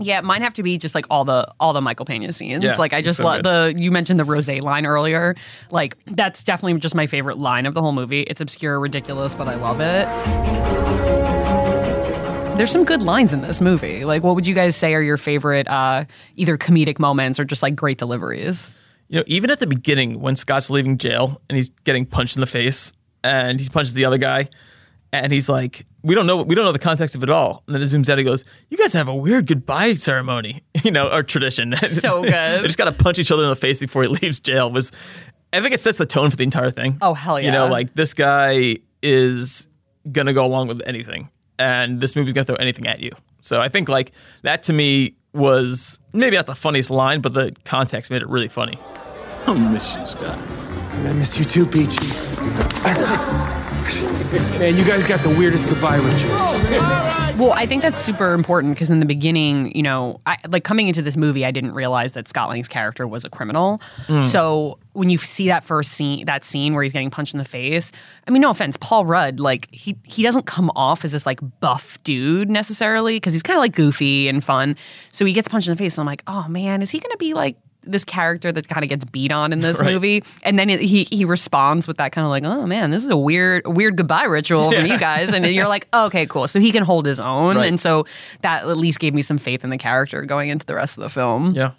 Yeah, mine have to be just like all the all the Michael Pena scenes. Yeah, like I just so love the you mentioned the rose line earlier. Like that's definitely just my favorite line of the whole movie. It's obscure, ridiculous, but I love it. There's some good lines in this movie. Like what would you guys say are your favorite uh either comedic moments or just like great deliveries? You know, even at the beginning when Scott's leaving jail and he's getting punched in the face and he punches the other guy and he's like, We don't know we don't know the context of it all. And then it zooms out, he goes, You guys have a weird goodbye ceremony, (laughs) you know, or tradition. So (laughs) good. they just gotta punch each other in the face before he (laughs) leaves jail was I think it sets the tone for the entire thing. Oh hell yeah! You know, like this guy is gonna go along with anything, and this movie's gonna throw anything at you. So I think like that to me was maybe not the funniest line, but the context made it really funny. I miss you, Scott. I miss you too, Peachy. Man, you guys got the weirdest goodbye rituals. Well, I think that's super important because in the beginning, you know, I, like coming into this movie, I didn't realize that Scott Lang's character was a criminal. Mm. So when you see that first scene, that scene where he's getting punched in the face, I mean, no offense, Paul Rudd, like he he doesn't come off as this like buff dude necessarily because he's kind of like goofy and fun. So he gets punched in the face, and I'm like, oh man, is he going to be like? This character that kind of gets beat on in this (laughs) Right. movie, and then it, he he responds with that kind of like, "Oh man, this is a weird weird goodbye ritual from you guys," and you're like, "Okay, cool." So he can hold his own, Right. and so that at least gave me some faith in the character going into the rest of the film. Yeah.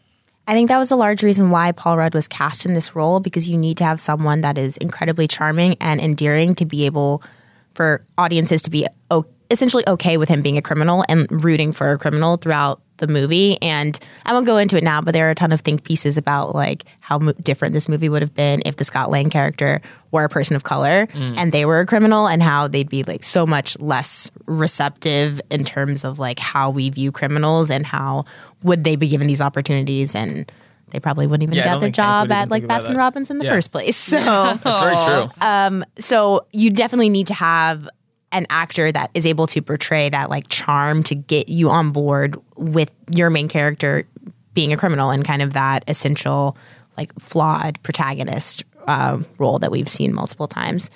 I think that was a large reason why Paul Rudd was cast in this role because you need to have someone that is incredibly charming and endearing to be able for audiences to be o- essentially okay with him being a criminal and rooting for a criminal throughout the movie. And I won't go into it now, but there are a ton of think pieces about like how mo- different this movie would have been if the Scott Lang character were a person of color Mm. and they were a criminal and how they'd be like so much less receptive in terms of like how we view criminals and how would they be given these opportunities and they probably wouldn't even Yeah, get the job at like Baskin. Robbins in the Yeah. first place. (laughs) So That's very true. Um, so you definitely need to have an actor that is able to portray that like charm to get you on board with your main character being a criminal and kind of that essential like flawed protagonist uh, role that we've seen multiple times.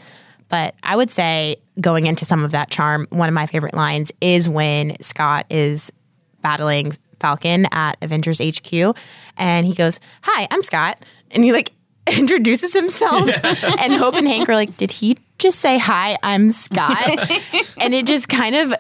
But I would say going into some of that charm, one of my favorite lines is when Scott is battling Falcon at Avengers HQ and he goes, Hi, I'm Scott. And he like (laughs) introduces himself. (laughs) And Hope and Hank are like, Did he just say, Hi, I'm Scott? (laughs) and it just kind of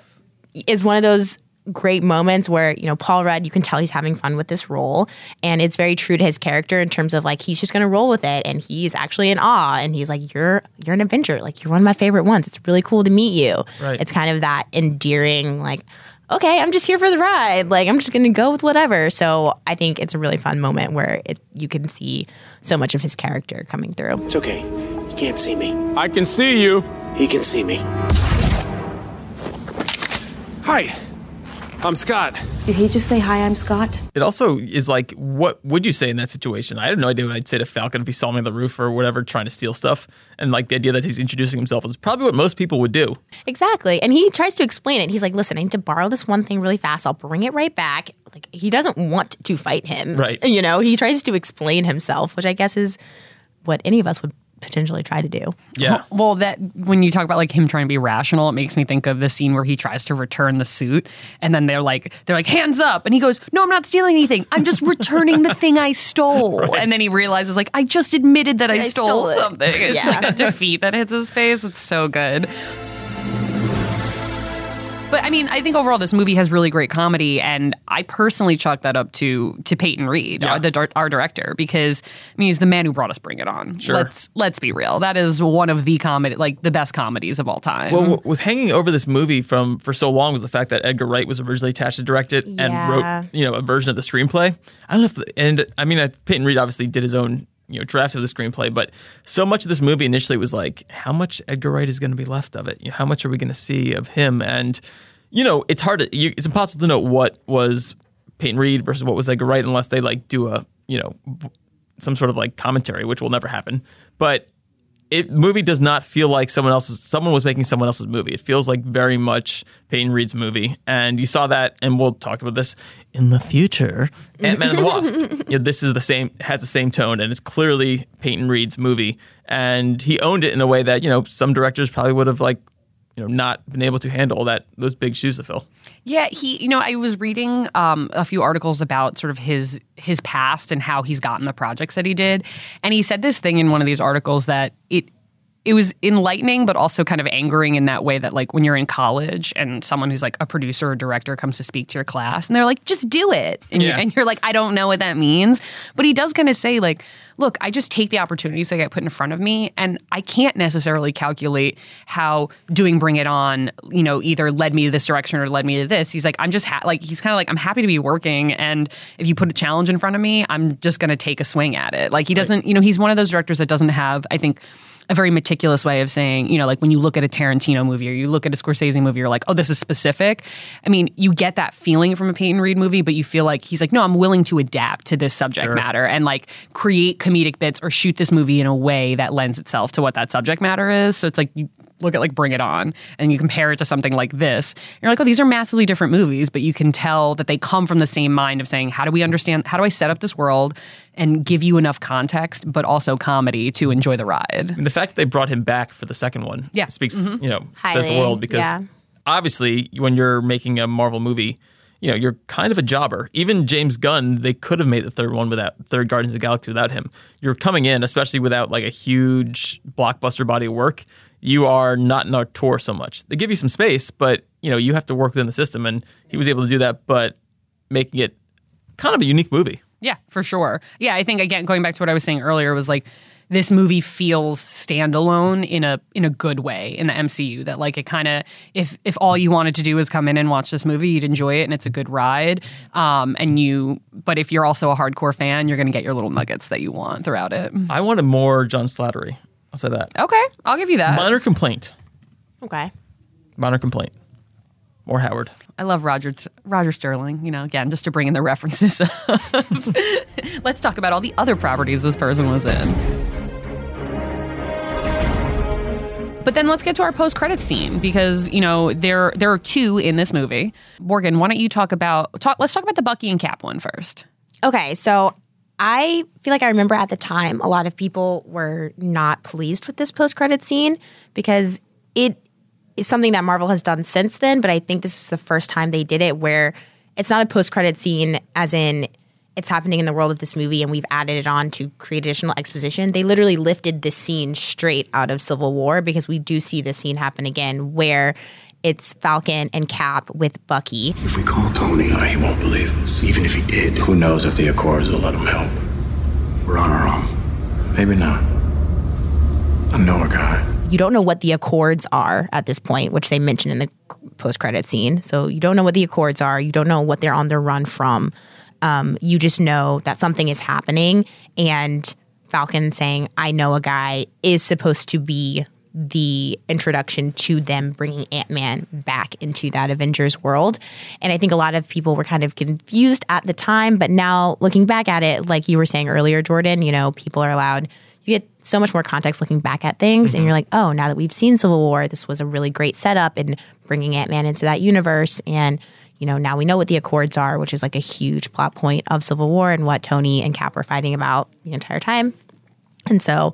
is one of those great moments where you know Paul Rudd, you can tell he's having fun with this role, and it's very true to his character in terms of like he's just going to roll with it, and he's actually in awe, and he's like, "You're you're an Avenger, like you're one of my favorite ones. It's really cool to meet you." Right. It's kind of that endearing, like, okay, I'm just here for the ride, like I'm just going to go with whatever. So I think it's a really fun moment where it you can see so much of his character coming through. It's okay. He can't see me. I can see you. He can see me. Hi. I'm Scott. Did he just say, Hi, I'm Scott? It also is like, what would you say in that situation? I have no idea what I'd say to Falcon if he saw me on the roof or whatever trying to steal stuff. And like the idea that he's introducing himself is probably what most people would do. Exactly. And he tries to explain it. He's like, listen, I need to borrow this one thing really fast. I'll bring it right back. Like, he doesn't want to fight him. Right. You know, he tries to explain himself, which I guess is what any of us would potentially try to do. Yeah. Well, that when you talk about like him trying to be rational, it makes me think of the scene where he tries to return the suit, and then they're like, they're like, hands up, and he goes, "No, I'm not stealing anything. I'm just returning the thing I stole." (laughs) Right. And then he realizes, like, I just admitted that I, I stole, stole it. something. It's Yeah. like a defeat that hits his face. It's so good. But I mean, I think overall this movie has really great comedy, and I personally chalk that up to to Peyton Reed, Yeah. our, the our director, because I mean he's the man who brought us Bring It On. Sure. Let's let's be real. That is one of the comedy, like the best comedies of all time. Well, what was hanging over this movie from for so long was the fact that Edgar Wright was originally attached to direct it and wrote, you know, a version of the screenplay. I don't know if, the, and I mean, Peyton Reed obviously did his own, you know, draft of the screenplay, but so much of this movie initially was like, how much Edgar Wright is going to be left of it? You know, how much are we going to see of him? And you know, it's hard to, you, it's impossible to know what was Peyton Reed versus what was Edgar Wright unless they like do a, you know, some sort of like commentary, which will never happen. But it movie does not feel like someone else's someone was making someone else's movie. It feels like very much Peyton Reed's movie. And you saw that and we'll talk about this in the future. (laughs) Ant Man and the Wasp. You know, this is the same has the same tone and it's clearly Peyton Reed's movie. And he owned it in a way that, you know, some directors probably would have like you know, not been able to handle that those big shoes to fill. Yeah, he. You know, I was reading um, a few articles about sort of his his past and how he's gotten the projects that he did, and he said this thing in one of these articles that it it was enlightening, but also kind of angering in that way that like when you're in college and someone who's like a producer or director comes to speak to your class and they're like, just do it, and, Yeah. you're, and you're like, I don't know what that means, but he does kind of say like. Look, I just take the opportunities that get put in front of me, and I can't necessarily calculate how doing Bring It On, you know, either led me to this direction or led me to this. He's like, I'm just ha- like, he's kind of like, I'm happy to be working, and if you put a challenge in front of me, I'm just going to take a swing at it. Like he doesn't, you know, he's one of those directors that doesn't have, I think, a very meticulous way of saying, you know, like when you look at a Tarantino movie or you look at a Scorsese movie, you're like, oh, this is specific. I mean, you get that feeling from a Peyton Reed movie, but you feel like he's like, no, I'm willing to adapt to this subject Sure. matter and like create comedic bits or shoot this movie in a way that lends itself to what that subject matter is. So it's like you look at like Bring It On and you compare it to something like this. You're like, oh, these are massively different movies, but you can tell that they come from the same mind of saying, how do we understand, how do I set up this world and give you enough context, but also comedy to enjoy the ride? And the fact that they brought him back for the second one Yeah. speaks, Mhm. you know, says the world because yeah. obviously when you're making a Marvel movie, you know, you're kind of a jobber. Even James Gunn, they could have made the third one without third Guardians of the Galaxy without him. You're coming in, especially without like a huge blockbuster body of work. You are not an auteur so much. They give you some space, but you know, you have to work within the system and he was able to do that, but making it kind of a unique movie. Yeah, for sure. Yeah, I think again going back to what I was saying earlier was like this movie feels standalone in a in a good way in the MCU that like it kind of if if all you wanted to do is come in and watch this movie you'd enjoy it and it's a good ride um and you but if you're also a hardcore fan you're going to get your little nuggets that you want throughout it. I wanted more John Slattery. I'll say that. Okay, I'll give you that. Minor complaint. Okay. Minor complaint. More Howard. I love Roger Roger Sterling, you know, again just to bring in the references. of- (laughs) Let's talk about all the other properties this person was in. But then let's get to our post credit scene because you know there there are two in this movie. Morgan, why don't you talk about talk? Let's talk about the Bucky and Cap one first. Okay, so I feel like I remember at the time a lot of people were not pleased with this post credit scene because it is something that Marvel has done since then, but I think this is the first time they did it where it's not a post credit scene as in it's happening in the world of this movie and we've added it on to create additional exposition. They literally lifted this scene straight out of Civil War because we do see this scene happen again where it's Falcon and Cap with Bucky. If we call Tony, he won't believe us. Even if he did, who knows if the Accords will let him help? We're on our own. Maybe not. I know a guy. You don't know what the Accords are at this point, which they mention in the post credit scene. So you don't know what the Accords are. You don't know what they're on the run from. Um, you just know that something is happening, and Falcon saying, "I know a guy," is supposed to be the introduction to them bringing Ant Man back into that Avengers world. And I think a lot of people were kind of confused at the time, but now looking back at it, like you were saying earlier, Jordan, you know, people are allowed. You get so much more context looking back at things, mm-hmm. and you're like, oh, now that we've seen Civil War, this was a really great setup in bringing Ant Man into that universe. And you know, now we know what the Accords are, which is like a huge plot point of Civil War and what Tony and Cap were fighting about the entire time. And so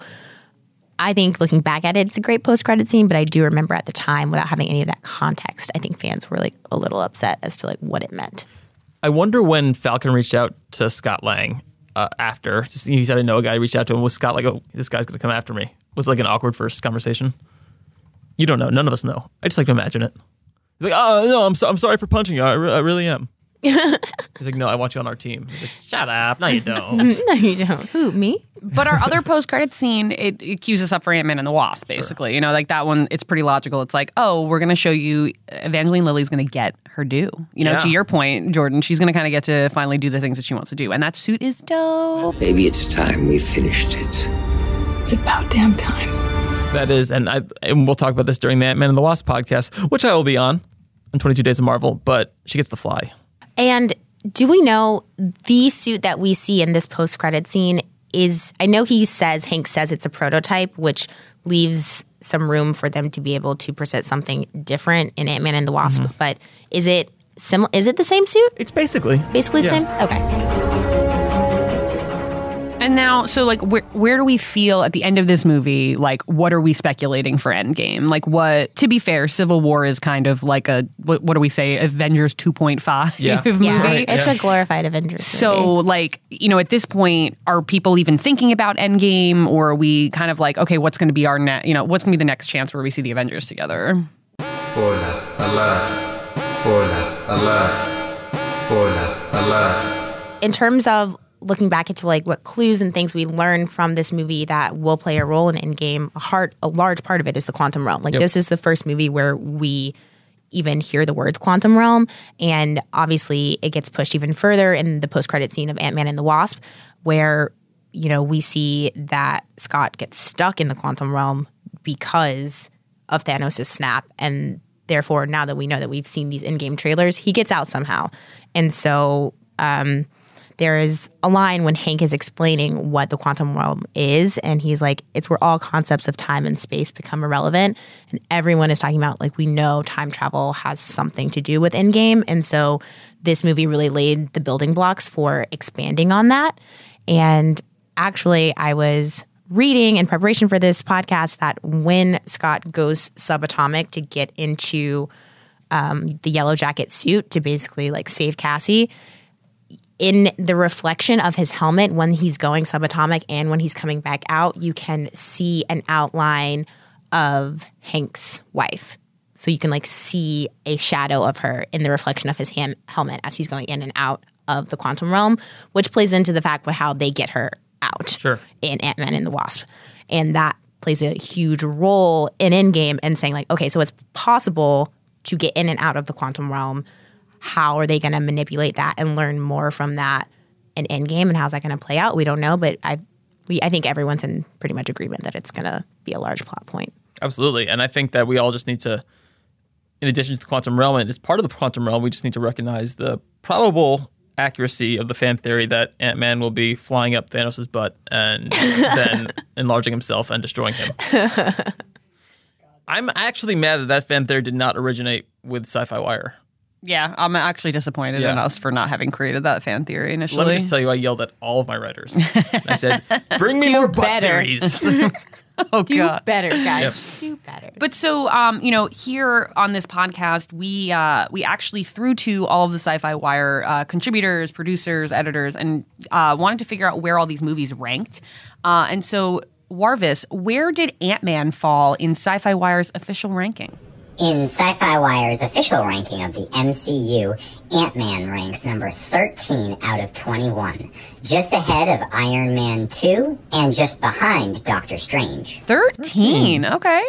I think looking back at it, it's a great post credit scene, but I do remember at the time without having any of that context, I think fans were like a little upset as to like what it meant. I wonder when Falcon reached out to Scott Lang uh, after. He said, I know a guy reached out to him. Was Scott like, oh, this guy's going to come after me? Was like an awkward first conversation? You don't know. None of us know. I just like to imagine it. Like, oh, no, I'm, so, I'm sorry for punching you. I, re- I really am. He's like, no, I want you on our team. He's like, shut up. No, you (laughs) don't. no, you don't. Who, me? But our other post credit scene, it, it cues us up for Ant Man and the Wasp, basically. Sure. You know, like that one, it's pretty logical. It's like, oh, we're going to show you Evangeline Lilly's going to get her due. You know, yeah. to your point, Jordan, she's going to kind of get to finally do the things that she wants to do. And that suit is dope. Maybe it's time we finished it. It's about damn time. That is, and I and we'll talk about this during the Ant Man and the Wasp podcast, which I will be on in 22 Days of Marvel, but she gets to fly. And do we know the suit that we see in this post credit scene is I know he says Hank says it's a prototype, which leaves some room for them to be able to present something different in Ant Man and the Wasp. Mm-hmm. But is it similar? Is it the same suit? It's basically basically the yeah. same. Okay. And now, so like, where where do we feel at the end of this movie? Like, what are we speculating for Endgame? Like, what? To be fair, Civil War is kind of like a what, what do we say? Avengers two point five yeah. (laughs) movie. Yeah, right. it's yeah. a glorified Avengers. So, movie. like, you know, at this point, are people even thinking about Endgame, or are we kind of like, okay, what's going to be our next? You know, what's going to be the next chance where we see the Avengers together? Spoiler alert! Spoiler alert! Spoiler alert! In terms of looking back into like what clues and things we learned from this movie that will play a role in Endgame, a heart, a large part of it is the quantum realm. Like yep. this is the first movie where we even hear the words quantum realm, and obviously it gets pushed even further in the post credit scene of Ant Man and the Wasp, where you know we see that Scott gets stuck in the quantum realm because of Thanos' snap, and therefore now that we know that we've seen these Endgame trailers, he gets out somehow, and so. Um, there is a line when Hank is explaining what the quantum realm is, and he's like, it's where all concepts of time and space become irrelevant. And everyone is talking about, like, we know time travel has something to do with Endgame. And so this movie really laid the building blocks for expanding on that. And actually, I was reading in preparation for this podcast that when Scott goes subatomic to get into um, the Yellowjacket suit to basically like save Cassie, in the reflection of his helmet when he's going subatomic and when he's coming back out, you can see an outline of Hank's wife. So you can like see a shadow of her in the reflection of his ham- helmet as he's going in and out of the quantum realm, which plays into the fact with how they get her out sure. in Ant Man and the Wasp. And that plays a huge role in Endgame and saying like, okay, so it's possible to get in and out of the quantum realm how are they going to manipulate that and learn more from that in Endgame and how's that going to play out? We don't know, but I we I think everyone's in pretty much agreement that it's going to be a large plot point. Absolutely, and I think that we all just need to, in addition to the quantum realm, and as part of the quantum realm, we just need to recognize the probable accuracy of the fan theory that Ant Man will be flying up Thanos' butt and (laughs) then enlarging himself and destroying him. (laughs) I'm actually mad that that fan theory did not originate with Sci-Fi Wire. Yeah, I'm actually disappointed yeah. in us for not having created that fan theory initially. Let me just tell you, I yelled at all of my writers. I said, (laughs) "Bring me more butt better. theories." (laughs) oh (laughs) do God. better, guys. Yep. Do better. But so, um, you know, here on this podcast, we uh, we actually threw to all of the Sci-Fi Wire uh, contributors, producers, editors, and uh, wanted to figure out where all these movies ranked. Uh, and so, Warvis, where did Ant Man fall in Sci-Fi Wire's official ranking? In Sci Fi Wire's official ranking of the MCU, Ant Man ranks number 13 out of 21, just ahead of Iron Man 2 and just behind Doctor Strange. 13. Okay.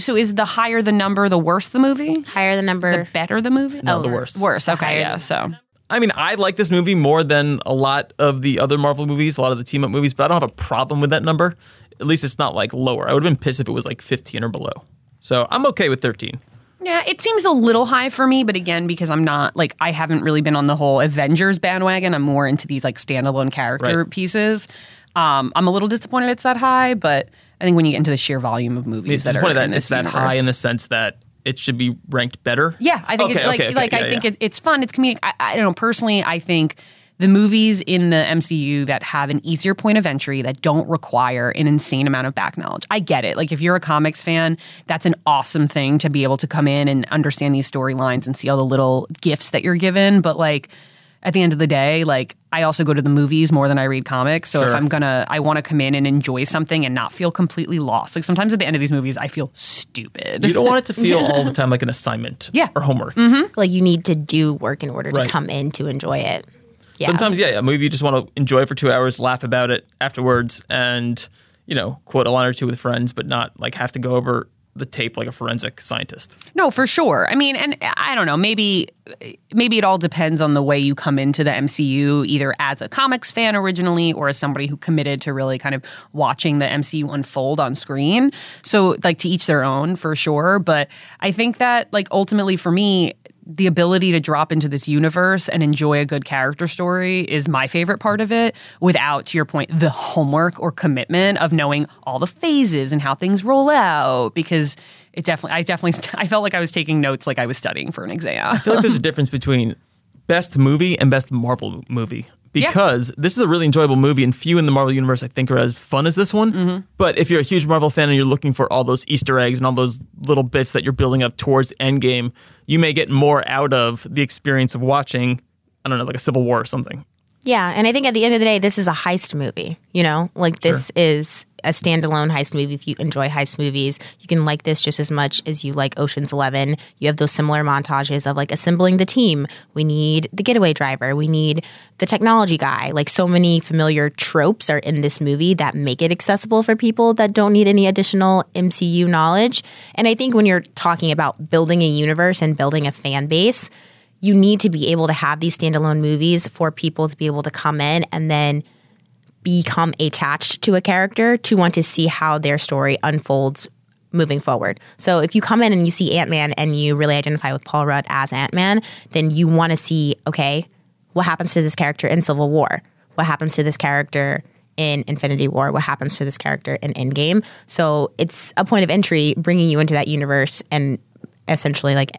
So is the higher the number, the worse the movie? Higher the number, the better the movie? No, the worse. Worse. Okay. higher Yeah. So I mean, I like this movie more than a lot of the other Marvel movies, a lot of the team up movies, but I don't have a problem with that number. At least it's not like lower. I would have been pissed if it was like 15 or below. So I'm okay with 13. yeah, it seems a little high for me, but again, because I'm not like I haven't really been on the whole Avengers bandwagon. I'm more into these like standalone character Right. pieces. Um, I'm a little disappointed it's that high, but I think when you get into the sheer volume of movies It's that are disappointed in that it's that high in the sense that it should be ranked better. Yeah, I think Okay, it's like okay, okay, like yeah, I think. It, it's fun. It's comedic. I, I don't know. Personally, I think the movies in the MCU that have an easier point of entry that don't require an insane amount of back knowledge. I get it. Like if you're a comics fan, that's an awesome thing to be able to come in and understand these storylines and see all the little gifts that you're given. But like at the end of the day, like I also go to the movies more than I read comics. So if I'm gonna, I want to come in and enjoy something and not feel completely lost. Like sometimes at the end of these movies, I feel stupid. You don't want it to feel (laughs) all the time like an assignment Yeah. or homework. Mm-hmm. like you need to do work in order to come in to enjoy it. Yeah. Sometimes, yeah, a movie you just want to enjoy for two hours, laugh about it afterwards, and you know, quote a line or two with friends, but not like have to go over the tape like a forensic scientist. No, for sure. I mean, and uh, I don't know, maybe uh, maybe it all depends on the way you come into the MCU, either as a comics fan originally or as somebody who committed to really kind of watching the MCU unfold on screen. So, like to each their own for sure, but I think that like ultimately for me the ability to drop into this universe and enjoy a good character story is my favorite part of it without to your point the homework or commitment of knowing all the phases and how things roll out because it definitely I definitely I felt like I was taking notes like I was studying for an exam. I feel like there's a (laughs) difference between best movie and best Marvel movie Yeah. because this is a really enjoyable movie, and few in the Marvel universe I think are as fun as this one. Mm-hmm. But if you're a huge Marvel fan and you're looking for all those Easter eggs and all those little bits that you're building up towards Endgame, you may get more out of the experience of watching. I don't know, like a Civil War or something. Yeah, and I think at the end of the day, this is a heist movie. You know, like this is a standalone heist movie. If you enjoy heist movies, you can like this just as much as you like Ocean's Eleven. You have those similar montages of like assembling the team. We need the getaway driver. We need the technology guy. Like so many familiar tropes are in this movie that make it accessible for people that don't need any additional MCU knowledge. And I think when you're talking about building a universe and building a fan base, you need to be able to have these standalone movies for people to be able to come in and then become attached to a character to want to see how their story unfolds moving forward. So if you come in and you see Ant-Man and you really identify with Paul Rudd as Ant-Man, then you want to see okay, what happens to this character in Civil War? What happens to this character in Infinity War? What happens to this character in Endgame? So it's a point of entry bringing you into that universe and essentially like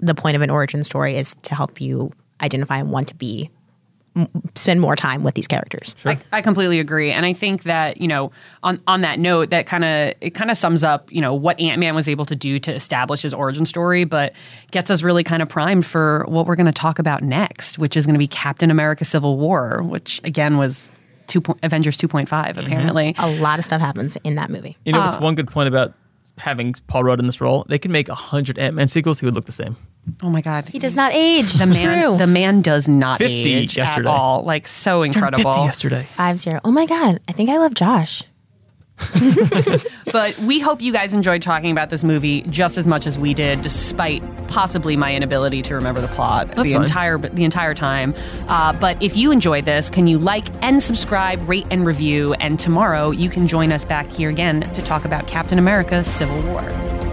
the point of an origin story is to help you identify and want to be spend more time with these characters. I, I completely agree, and I think that you know, on on that note, that kind of it kind of sums up you know what Ant Man was able to do to establish his origin story, but gets us really kind of primed for what we're going to talk about next, which is going to be Captain America: Civil War, which again was two point, Avengers two point five apparently. A lot of stuff happens in that movie. You know, Uh, what's one good point about having Paul Rudd in this role? They can make a hundred Ant Man sequels; he would look the same. Oh my god, He does not age. the man True. the man does not 50 age yesterday. at all. Like so incredible. 50 yesterday. Five zero. Oh my god! I think I love Josh. (laughs) But we hope you guys enjoyed talking about this movie just as much as we did, despite possibly my inability to remember the plot That's the fine. entire the entire time. Uh, but if you enjoyed this, can you like and subscribe, rate and review? And tomorrow you can join us back here again to talk about Captain America: Civil War.